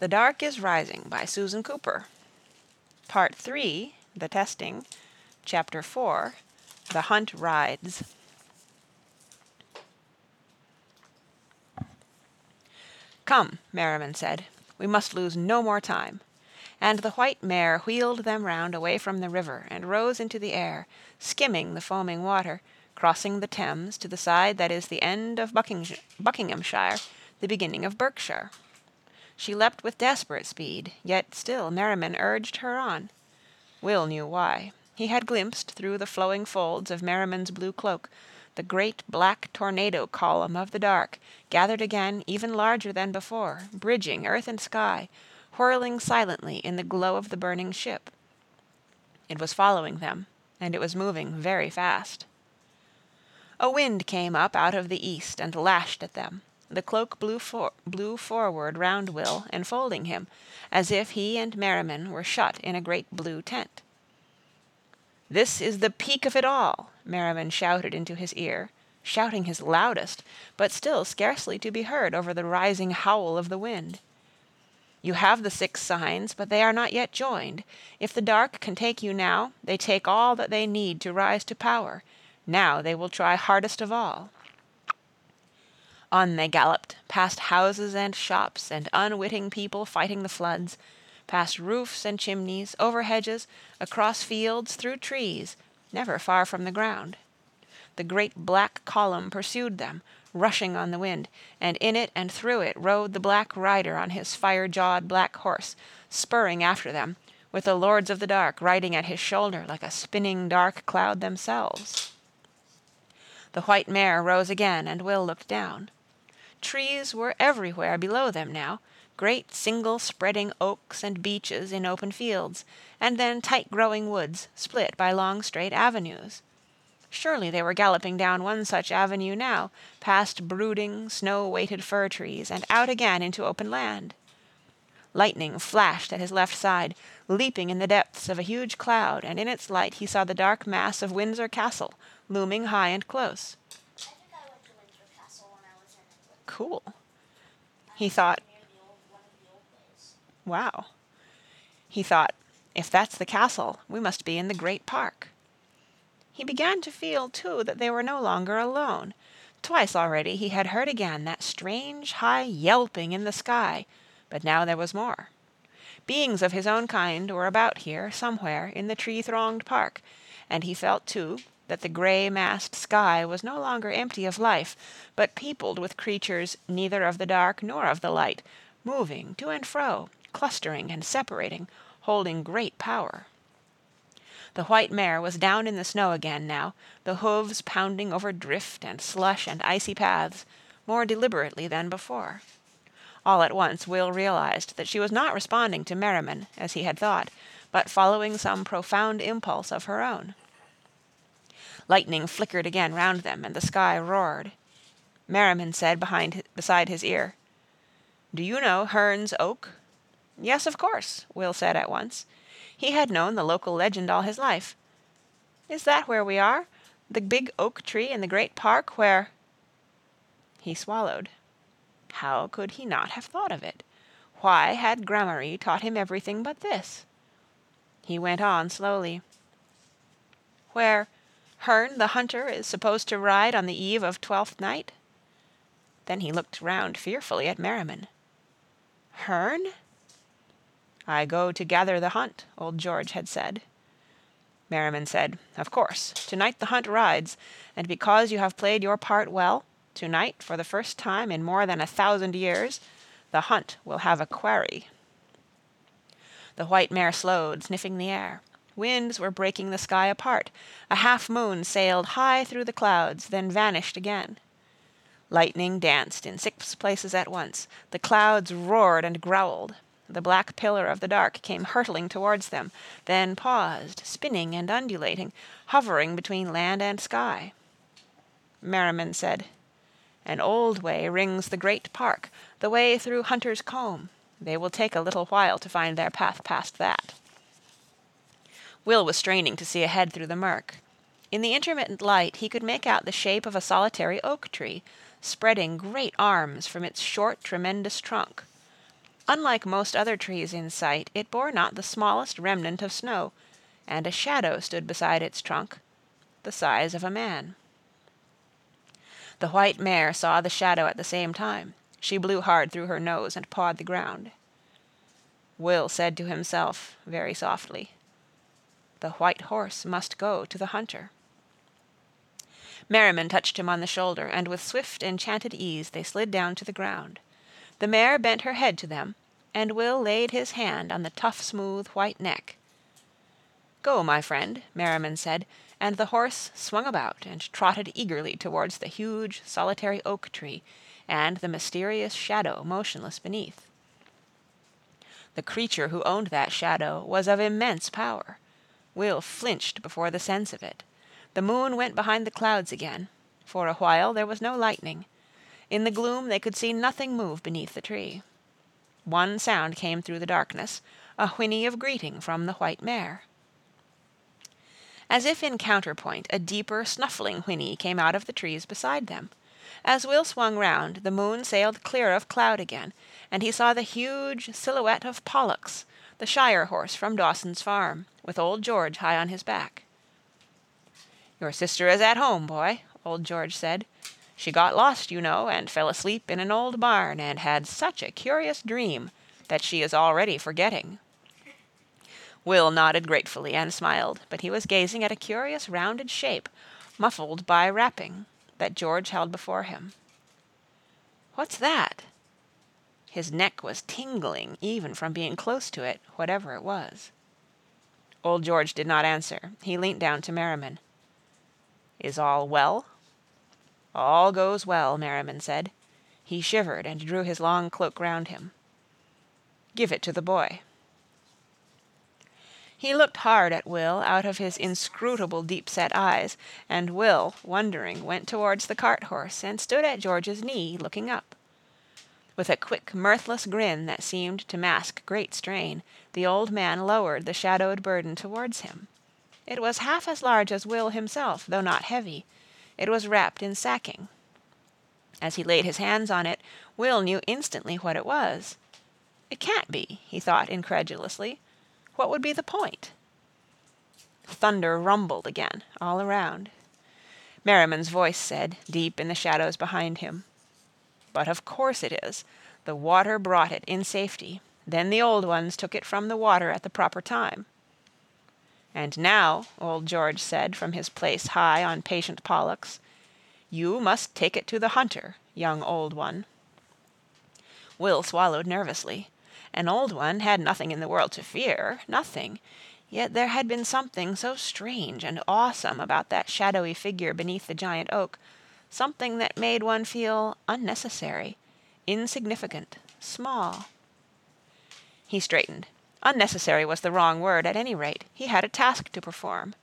The Dark is Rising by Susan Cooper. Part 3, The Testing. Chapter 4, The Hunt Rides. Come, Merriman said. We must lose no more time. And the white mare wheeled them round away from the river and rose into the air, skimming the foaming water, crossing the Thames to the side that is the end of Buckinghamshire, the beginning of Berkshire. She leapt with desperate speed, yet still Merriman urged her on. Will knew why. He had glimpsed through the flowing folds of Merriman's blue cloak the great black tornado column of the dark, gathered again even larger than before, bridging earth and sky, whirling silently in the glow of the burning ship. It was following them, and it was moving very fast. A wind came up out of the east and lashed at them. The cloak blew, for- blew forward round Will, enfolding him, as if he and Merriman were shut in a great blue tent. This is the peak of it all, Merriman shouted into his ear, shouting his loudest, but still scarcely to be heard over the rising howl of the wind. You have the six signs, but they are not yet joined. If the dark can take you now, they take all that they need to rise to power. Now they will try hardest of all. On they galloped, past houses and shops and unwitting people fighting the floods, past roofs and chimneys, over hedges, across fields, through trees, never far from the ground. The great black column pursued them, rushing on the wind, and in it and through it rode the black rider on his fire-jawed black horse, spurring after them, with the lords of the dark riding at his shoulder like a spinning dark cloud themselves. The white mare rose again, and Will looked down. Trees were everywhere below them now, great single spreading oaks and beeches in open fields, and then tight growing woods, split by long straight avenues. Surely they were galloping down one such avenue now, past brooding, snow weighted fir trees, and out again into open land. Lightning flashed at his left side, leaping in the depths of a huge cloud, and in its light he saw the dark mass of Windsor Castle, looming high and close. Cool. He thought, wow. He thought, if that's the castle, we must be in the great park. He began to feel, too, that they were no longer alone. Twice already he had heard again that strange high yelping in the sky, but now there was more. Beings of his own kind were about here, somewhere, in the tree-thronged park, and he felt, too, that the gray-massed sky was no longer empty of life, but peopled with creatures neither of the dark nor of the light, moving to and fro, clustering and separating, holding great power. The white mare was down in the snow again now, the hoofs pounding over drift and slush and icy paths, more deliberately than before. All at once Will realized that she was not responding to Merriman, as he had thought, but following some profound impulse of her own. Lightning flickered again round them, and the sky roared. Merriman said behind, beside his ear, "Do you know Herne's Oak?" Yes, of course, Will said at once. He had known the local legend all his life. Is that where we are? The big oak tree in the great park where... He swallowed. How could he not have thought of it? Why had Gramarye taught him everything but this? He went on slowly. Where Herne the hunter is supposed to ride on the eve of Twelfth Night? Then he looked round fearfully at Merriman. Herne? I go to gather the hunt, old George had said. Merriman said, Of course. Tonight the hunt rides, and because you have played your part well, tonight, for the first time in more than a thousand years, the hunt will have a quarry. The white mare slowed, sniffing the air. Winds were breaking the sky apart. A half moon sailed high through the clouds, then vanished again. Lightning danced in six places at once. The clouds roared and growled. The black pillar of the dark came hurtling towards them, then paused, spinning and undulating, hovering between land and sky. Merriman said, An old way rings the great park, the way through Hunter's Combe. They will take a little while to find their path past that. Will was straining to see ahead through the murk. In the intermittent light he could make out the shape of a solitary oak tree, spreading great arms from its short, tremendous trunk. Unlike most other trees in sight, it bore not the smallest remnant of snow, and a shadow stood beside its trunk, the size of a man. The white mare saw the shadow at the same time. She blew hard through her nose and pawed the ground. Will said to himself, very softly, The white horse must go to the hunter. Merriman touched him on the shoulder, and with swift, enchanted ease they slid down to the ground. The mare bent her head to them, and Will laid his hand on the tough, smooth, white neck. Go, my friend, Merriman said, and the horse swung about and trotted eagerly towards the huge, solitary oak tree and the mysterious shadow motionless beneath. The creature who owned that shadow was of immense power. Will flinched before the sense of it. The moon went behind the clouds again. For a while there was no lightning. In the gloom they could see nothing move beneath the tree. One sound came through the darkness, a whinny of greeting from the white mare. As if in counterpoint, a deeper, snuffling whinny came out of the trees beside them. As Will swung round, the moon sailed clear of cloud again, and he saw the huge silhouette of Pollux, the Shire horse from Dawson's farm, with old George high on his back. Your sister is at home, boy, old George said. She got lost, you know, and fell asleep in an old barn, and had such a curious dream that she is already forgetting. Will nodded gratefully and smiled, but he was gazing at a curious rounded shape, muffled by wrapping, that George held before him. What's that? His neck was tingling even from being close to it, whatever it was. Old George did not answer. He leant down to Merriman. Is all well? All goes well, Merriman said. He shivered and drew his long cloak round him. Give it to the boy. He looked hard at Will out of his inscrutable deep-set eyes, and Will, wondering, went towards the cart-horse and stood at George's knee, looking up. With a quick, mirthless grin that seemed to mask great strain, the old man lowered the shadowed burden towards him. It was half as large as Will himself, though not heavy. It was wrapped in sacking. As he laid his hands on it, Will knew instantly what it was. It can't be, he thought incredulously. What would be the point? Thunder rumbled again, all around. Merriman's voice said, deep in the shadows behind him, But of course it is. The water brought it in safety. Then the old ones took it from the water at the proper time. And now, old George said from his place high on patient Pollux, you must take it to the hunter, young old one. Will swallowed nervously. An old one had nothing in the world to fear, nothing, yet there had been something so strange and awesome about that shadowy figure beneath the giant oak, something that made one feel unnecessary, insignificant, small. He straightened. Unnecessary was the wrong word, at any rate. He had a task to perform.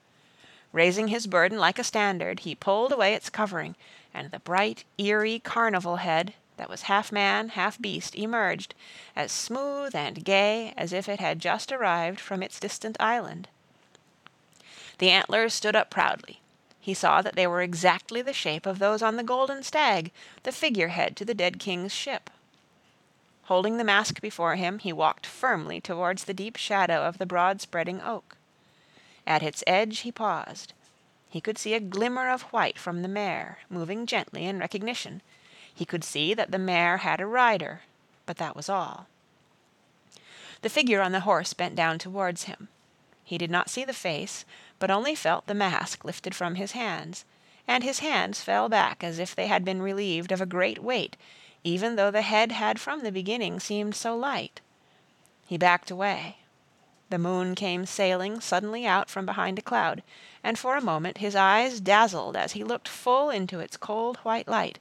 Raising his burden like a standard, he pulled away its covering, and the bright, eerie carnival head, that was half man, half beast, emerged, as smooth and gay as if it had just arrived from its distant island. The antlers stood up proudly. He saw that they were exactly the shape of those on the golden stag, the figurehead to the dead king's ship. Holding the mask before him, he walked firmly towards the deep shadow of the broad-spreading oak. At its edge he paused. He could see a glimmer of white from the mare, moving gently in recognition. He could see that the mare had a rider, but that was all. The figure on the horse bent down towards him. He did not see the face, but only felt the mask lifted from his hands, and his hands fell back as if they had been relieved of a great weight even though the head had from the beginning seemed so light. He backed away. The moon came sailing suddenly out from behind a cloud, and for a moment his eyes dazzled as he looked full into its cold white light.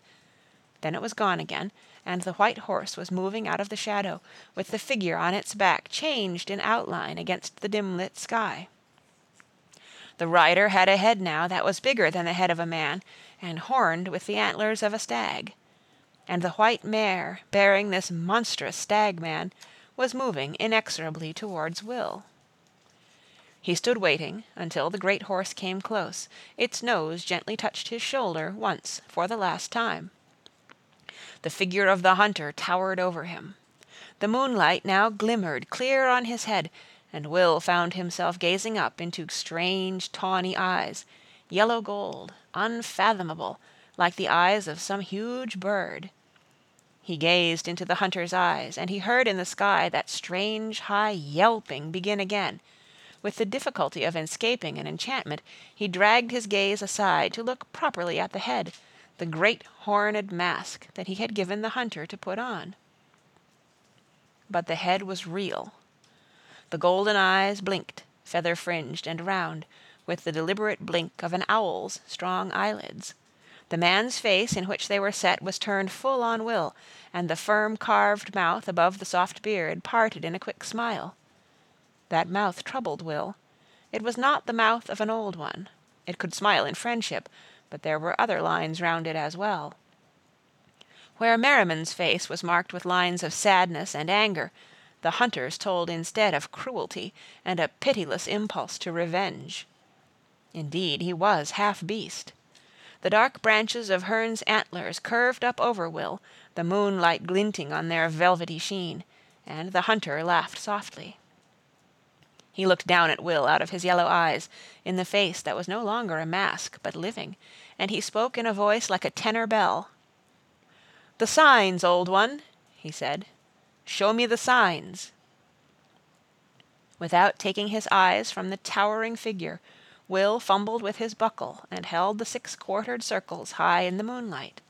Then it was gone again, and the white horse was moving out of the shadow, with the figure on its back changed in outline against the dim-lit sky. The rider had a head now that was bigger than the head of a man, and horned with the antlers of a stag and the white mare, bearing this monstrous stag-man, was moving inexorably towards Will. He stood waiting until the great horse came close. Its nose gently touched his shoulder once for the last time. The figure of the hunter towered over him. The moonlight now glimmered clear on his head, and Will found himself gazing up into strange tawny eyes, yellow gold, unfathomable, like the eyes of some huge bird. He gazed into the hunter's eyes, and he heard in the sky that strange high yelping begin again. With the difficulty of escaping an enchantment, he dragged his gaze aside to look properly at the head, the great horned mask that he had given the hunter to put on. But the head was real. The golden eyes blinked, feather-fringed and round, with the deliberate blink of an owl's strong eyelids. The man's face in which they were set was turned full on Will, and the firm carved mouth above the soft beard parted in a quick smile. That mouth troubled Will. It was not the mouth of an old one. It could smile in friendship, but there were other lines round it as well. Where Merriman's face was marked with lines of sadness and anger, the hunter's told instead of cruelty and a pitiless impulse to revenge. Indeed, he was half beast. The dark branches of Herne's antlers curved up over Will, the moonlight glinting on their velvety sheen, and the hunter laughed softly. He looked down at Will out of his yellow eyes, in the face that was no longer a mask, but living, and he spoke in a voice like a tenor bell. The signs, old one, he said. Show me the signs. Without taking his eyes from the towering figure, Will fumbled with his buckle and held the six-quartered circles high in the moonlight.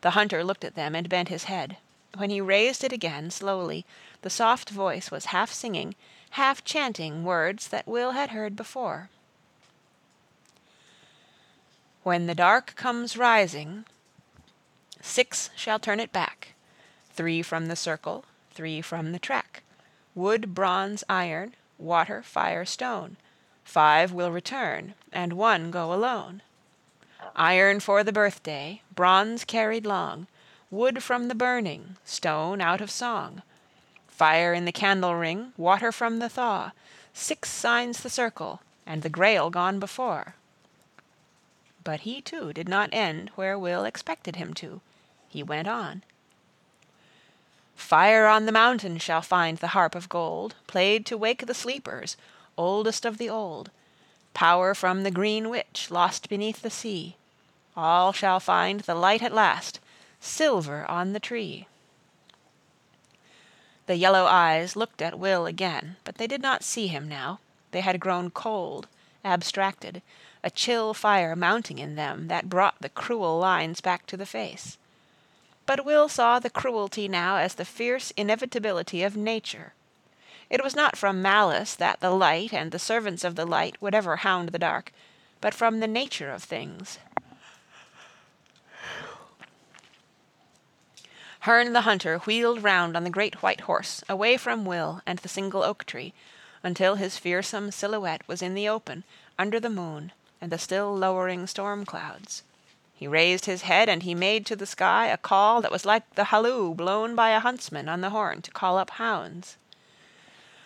The hunter looked at them and bent his head. When he raised it again, slowly, the soft voice was half singing, half chanting words that Will had heard before. When the dark comes rising, Six shall turn it back, three from the circle, three from the track. Wood, bronze, iron, water, fire, stone. Five will return, and one go alone. Iron for the birthday, bronze carried long, wood from the burning, stone out of song. Fire in the candle ring, water from the thaw, six signs the circle, and the Grail gone before. But he too did not end where Will expected him to. He went on. Fire on the mountain shall find the harp of gold, played to wake the sleepers, oldest of the old. Power from the green witch, lost beneath the sea. All shall find the light at last, silver on the tree. The yellow eyes looked at Will again, but they did not see him now. They had grown cold, abstracted, a chill fire mounting in them that brought the cruel lines back to the face. But Will saw the cruelty now as the fierce inevitability of nature. It was not from malice that the light and the servants of the light would ever hound the dark, but from the nature of things. Herne the hunter wheeled round on the great white horse, away from Will and the single oak tree, until his fearsome silhouette was in the open, under the moon and the still lowering storm clouds. He raised his head and he made to the sky a call that was like the halloo blown by a huntsman on the horn to call up hounds.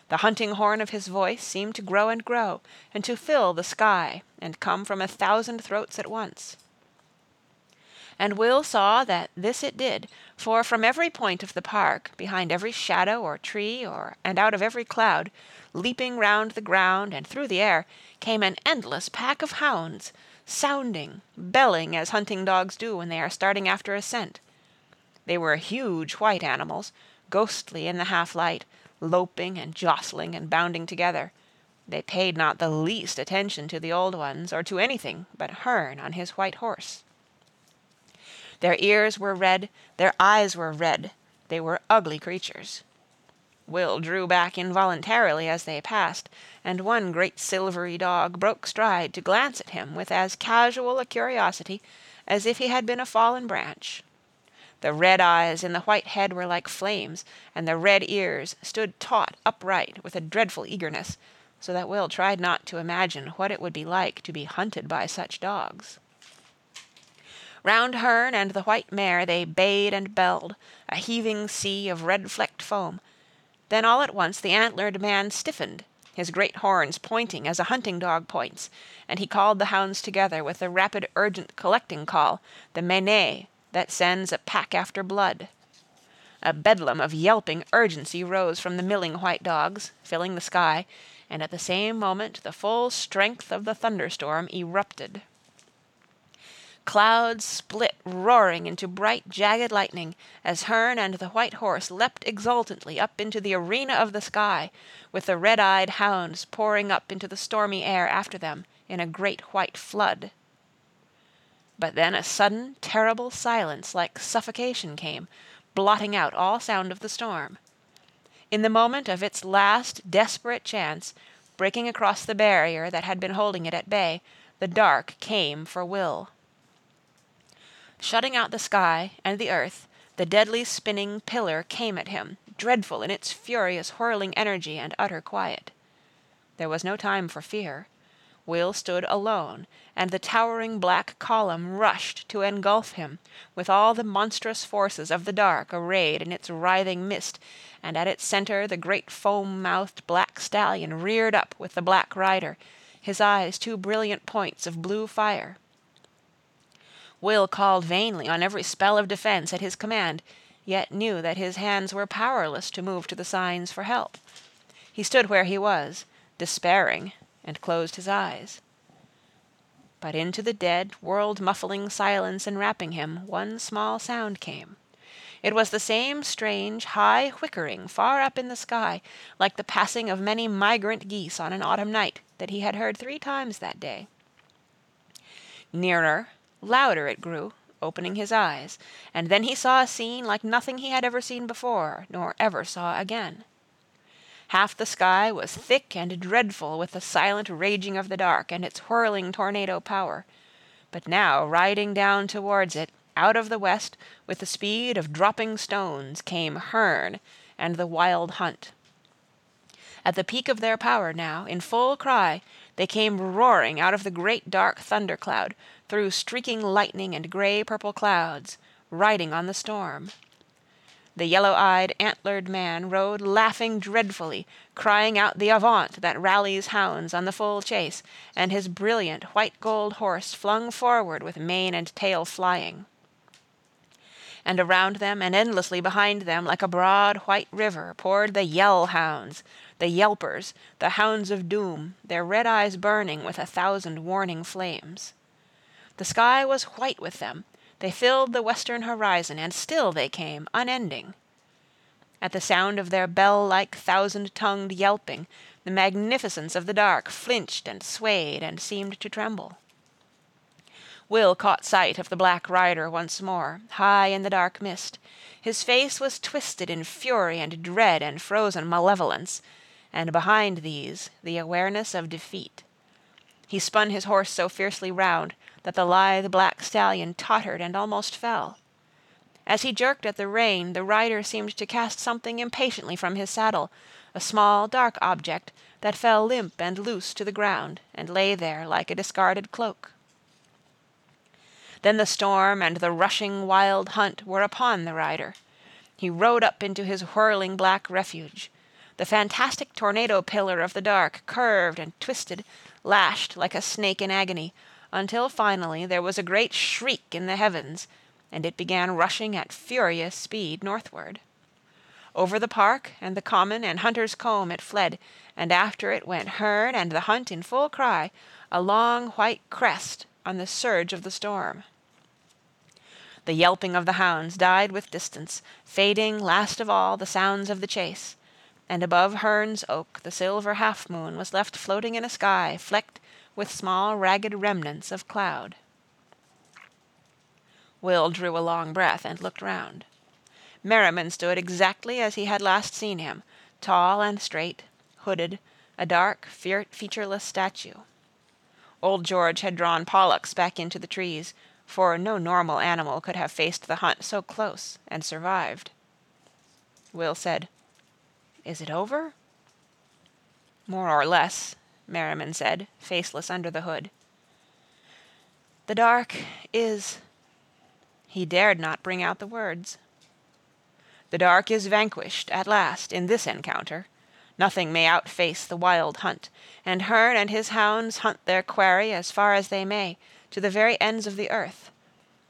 The hunting horn of his voice seemed to grow and grow, and to fill the sky and come from a thousand throats at once. And Will saw that this it did, for from every point of the park, behind every shadow or tree, or and out of every cloud, leaping round the ground and through the air, came an endless pack of hounds, sounding, belling as hunting dogs do when they are starting after a scent. They were huge white animals, ghostly in the half-light, loping and jostling and bounding together. They paid not the least attention to the old ones or to anything but Herne on his white horse. Their ears were red, their eyes were red, they were ugly creatures. Will drew back involuntarily as they passed, and one great silvery dog broke stride to glance at him with as casual a curiosity as if he had been a fallen branch. The red eyes in the white head were like flames, and the red ears stood taut upright with a dreadful eagerness, so that Will tried not to imagine what it would be like to be hunted by such dogs. Round Herne and the white mare they bayed and belled, a heaving sea of red-flecked foam, then all at once the antlered man stiffened, his great horns pointing as a hunting dog points, and he called the hounds together with the rapid urgent collecting call, the mene, that sends a pack after blood. A bedlam of yelping urgency rose from the milling white dogs, filling the sky, and at the same moment the full strength of the thunderstorm erupted. Clouds split roaring into bright jagged lightning, as Herne and the white horse leapt exultantly up into the arena of the sky, with the red-eyed hounds pouring up into the stormy air after them in a great white flood. But then a sudden terrible silence like suffocation came, blotting out all sound of the storm. In the moment of its last desperate chance, breaking across the barrier that had been holding it at bay, the dark came for Will. Shutting out the sky and the earth, the deadly spinning pillar came at him, dreadful in its furious whirling energy and utter quiet. There was no time for fear. Will stood alone, and the towering black column rushed to engulf him, with all the monstrous forces of the dark arrayed in its writhing mist, and at its center the great foam-mouthed black stallion reared up with the black rider, his eyes two brilliant points of blue fire. Will called vainly on every spell of defense at his command, yet knew that his hands were powerless to move to the signs for help. He stood where he was, despairing, and closed his eyes. But into the dead, world-muffling silence enwrapping him one small sound came. It was the same strange, high whickering far up in the sky, like the passing of many migrant geese on an autumn night that he had heard three times that day. Nearer, Louder it grew, opening his eyes, and then he saw a scene like nothing he had ever seen before, nor ever saw again. Half the sky was thick and dreadful with the silent raging of the dark and its whirling tornado power, but now riding down towards it, out of the west, with the speed of dropping stones, came Herne and the Wild Hunt. At the peak of their power now, in full cry, they came roaring out of the great dark thunder-cloud, through streaking lightning and gray-purple clouds, riding on the storm. The yellow-eyed, antlered man rode laughing dreadfully, crying out the avaunt that rallies hounds on the full chase, and his brilliant white-gold horse flung forward with mane and tail flying. And around them and endlessly behind them, like a broad white river, poured the yell-hounds, the yelpers, the hounds of doom, their red eyes burning with a thousand warning flames. The sky was white with them, they filled the western horizon, and still they came, unending. At the sound of their bell-like thousand-tongued yelping, the magnificence of the dark flinched and swayed and seemed to tremble. Will caught sight of the black rider once more, high in the dark mist. His face was twisted in fury and dread and frozen malevolence, and behind these the awareness of defeat. He spun his horse so fiercely round that the lithe black stallion tottered and almost fell. As he jerked at the rein, the rider seemed to cast something impatiently from his saddle, a small dark object that fell limp and loose to the ground and lay there like a discarded cloak. Then the storm and the rushing wild hunt were upon the rider. He rode up into his whirling black refuge. The fantastic tornado pillar of the dark curved and twisted, lashed like a snake in agony, until finally there was a great shriek in the heavens, and it began rushing at furious speed northward. Over the park and the common and Hunter's Combe it fled, and after it went Herne and the hunt in full cry, a long white crest on the surge of the storm. The yelping of the hounds died with distance, fading last of all the sounds of the chase, and above Herne's oak the silver half-moon was left floating in a sky flecked with small ragged remnants of cloud. Will drew a long breath and looked round. Merriman stood exactly as he had last seen him, tall and straight, hooded, a dark, featureless statue. Old George had drawn Pollux back into the trees, for no normal animal could have faced the hunt so close and survived. Will said, Is it over? More or less, Merriman said, faceless under the hood. The dark is... He dared not bring out the words. The dark is vanquished, at last, in this encounter. Nothing may outface the wild hunt, and Herne and his hounds hunt their quarry as far as they may, to the very ends of the earth.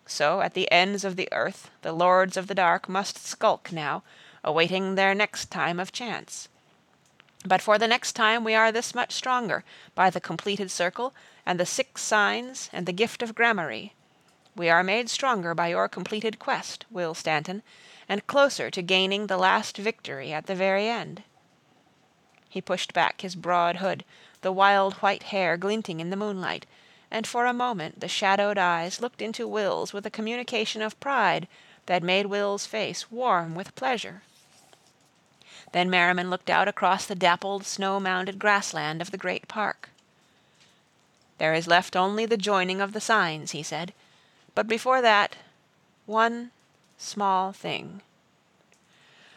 So at the ends of the earth the lords of the dark must skulk now, awaiting their next time of chance. But for the next time we are this much stronger, by the completed circle, and the six signs, and the gift of gramarye. We are made stronger by your completed quest, Will Stanton, and closer to gaining the last victory at the very end. He pushed back his broad hood, the wild white hair glinting in the moonlight, and for a moment the shadowed eyes looked into Will's with a communication of pride that made Will's face warm with pleasure. Then Merriman looked out across the dappled, snow-mounded grassland of the great park. There is left only the joining of the signs, he said. But before that, one small thing.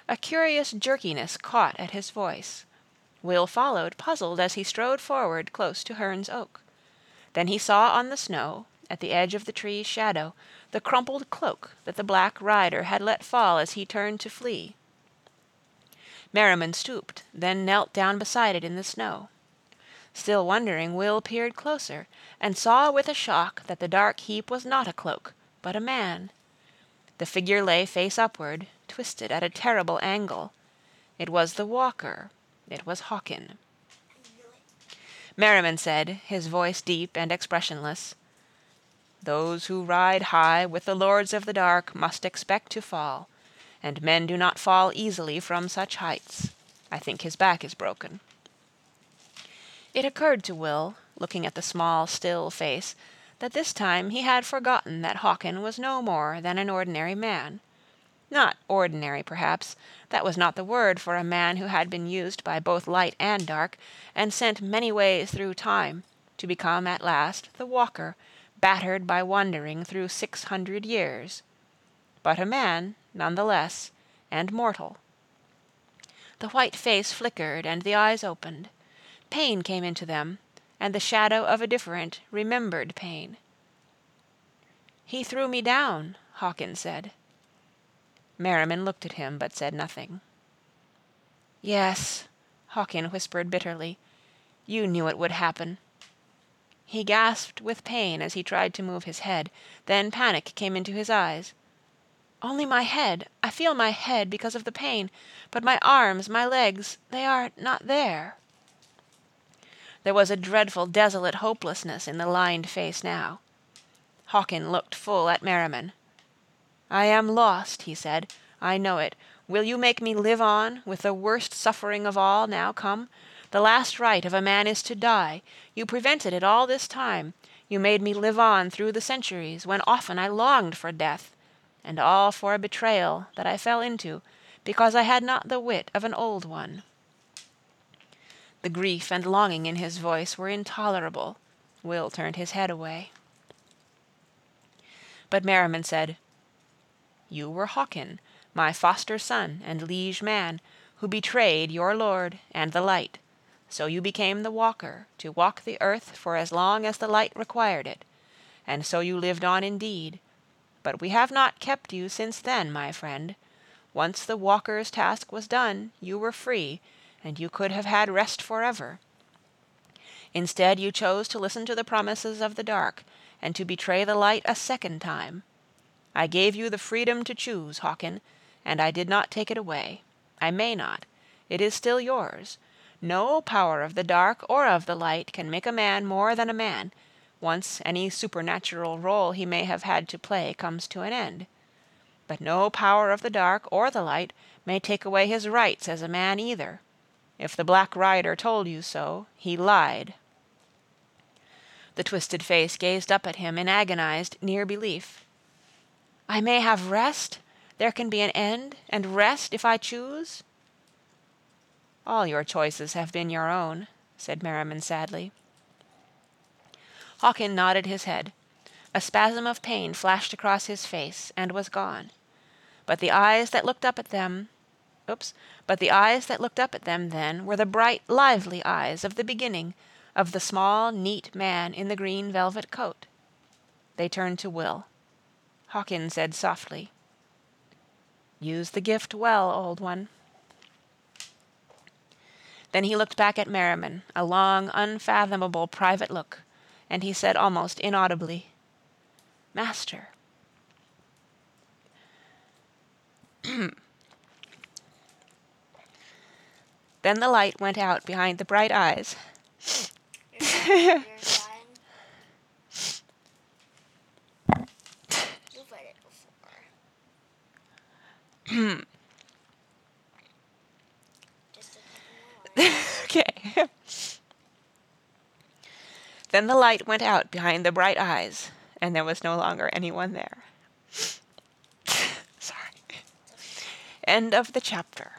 A curious jerkiness caught at his voice. Will followed, puzzled, as he strode forward close to Herne's Oak. Then he saw on the snow, at the edge of the tree's shadow, the crumpled cloak that the black rider had let fall as he turned to flee. Merriman stooped, then knelt down beside it in the snow. Still wondering, Will peered closer, and saw with a shock that the dark heap was not a cloak, but a man. The figure lay face upward, twisted at a terrible angle. It was the walker. It was Hawkin. Merriman said, his voice deep and expressionless, Those who ride high with the lords of the dark must expect to fall and men do not fall easily from such heights. I think his back is broken. It occurred to Will, looking at the small, still face, that this time he had forgotten that Hawkin was no more than an ordinary man. Not ordinary, perhaps; that was not the word for a man who had been used by both light and dark, and sent many ways through time, to become at last the walker, battered by wandering through six hundred years. But a man, none the less, and mortal. The white face flickered and the eyes opened. Pain came into them, and the shadow of a different, remembered pain. He threw me down, Hawkin said. Merriman looked at him, but said nothing. Yes, Hawkin whispered bitterly. You knew it would happen. He gasped with pain as he tried to move his head. Then panic came into his eyes. Only my head. I feel my head because of the pain. But my arms, my legs, they are not there. There was a dreadful desolate hopelessness in the lined face now. Hawkin looked full at Merriman. I am lost, he said. I know it. Will you make me live on, with the worst suffering of all now come? The last right of a man is to die. You prevented it all this time. You made me live on through the centuries, when often I longed for death and all for a betrayal that I fell into, because I had not the wit of an old one. The grief and longing in his voice were intolerable. Will turned his head away. But Merriman said, You were Hawkin, my foster son and liege man, who betrayed your lord and the light. So you became the walker, to walk the earth for as long as the light required it. And so you lived on indeed, but we have not kept you since then, my friend. Once the walker's task was done, you were free, and you could have had rest forever. Instead you chose to listen to the promises of the dark, and to betray the light a second time. I gave you the freedom to choose, Hawkin, and I did not take it away. I may not. It is still yours. No power of the dark or of the light can make a man more than a man, once any supernatural role he may have had to play comes to an end. But no power of the dark or the light may take away his rights as a man either. If the Black Rider told you so, he lied. The twisted face gazed up at him in agonized near belief. I may have rest? There can be an end, and rest if I choose? All your choices have been your own, said Merriman sadly. Hawkin nodded his head. A spasm of pain flashed across his face, and was gone. But the eyes that looked up at them oops, but the eyes that looked up at them then were the bright, lively eyes of the beginning, of the small, neat man in the green velvet coat. They turned to Will. Hawkin said softly, Use the gift well, old one. Then he looked back at Merriman, a long, unfathomable private look and he said almost inaudibly: "Master." Then the light went out behind the bright eyes. okay then the light went out behind the bright eyes, and there was no longer anyone there. Sorry. End of the chapter.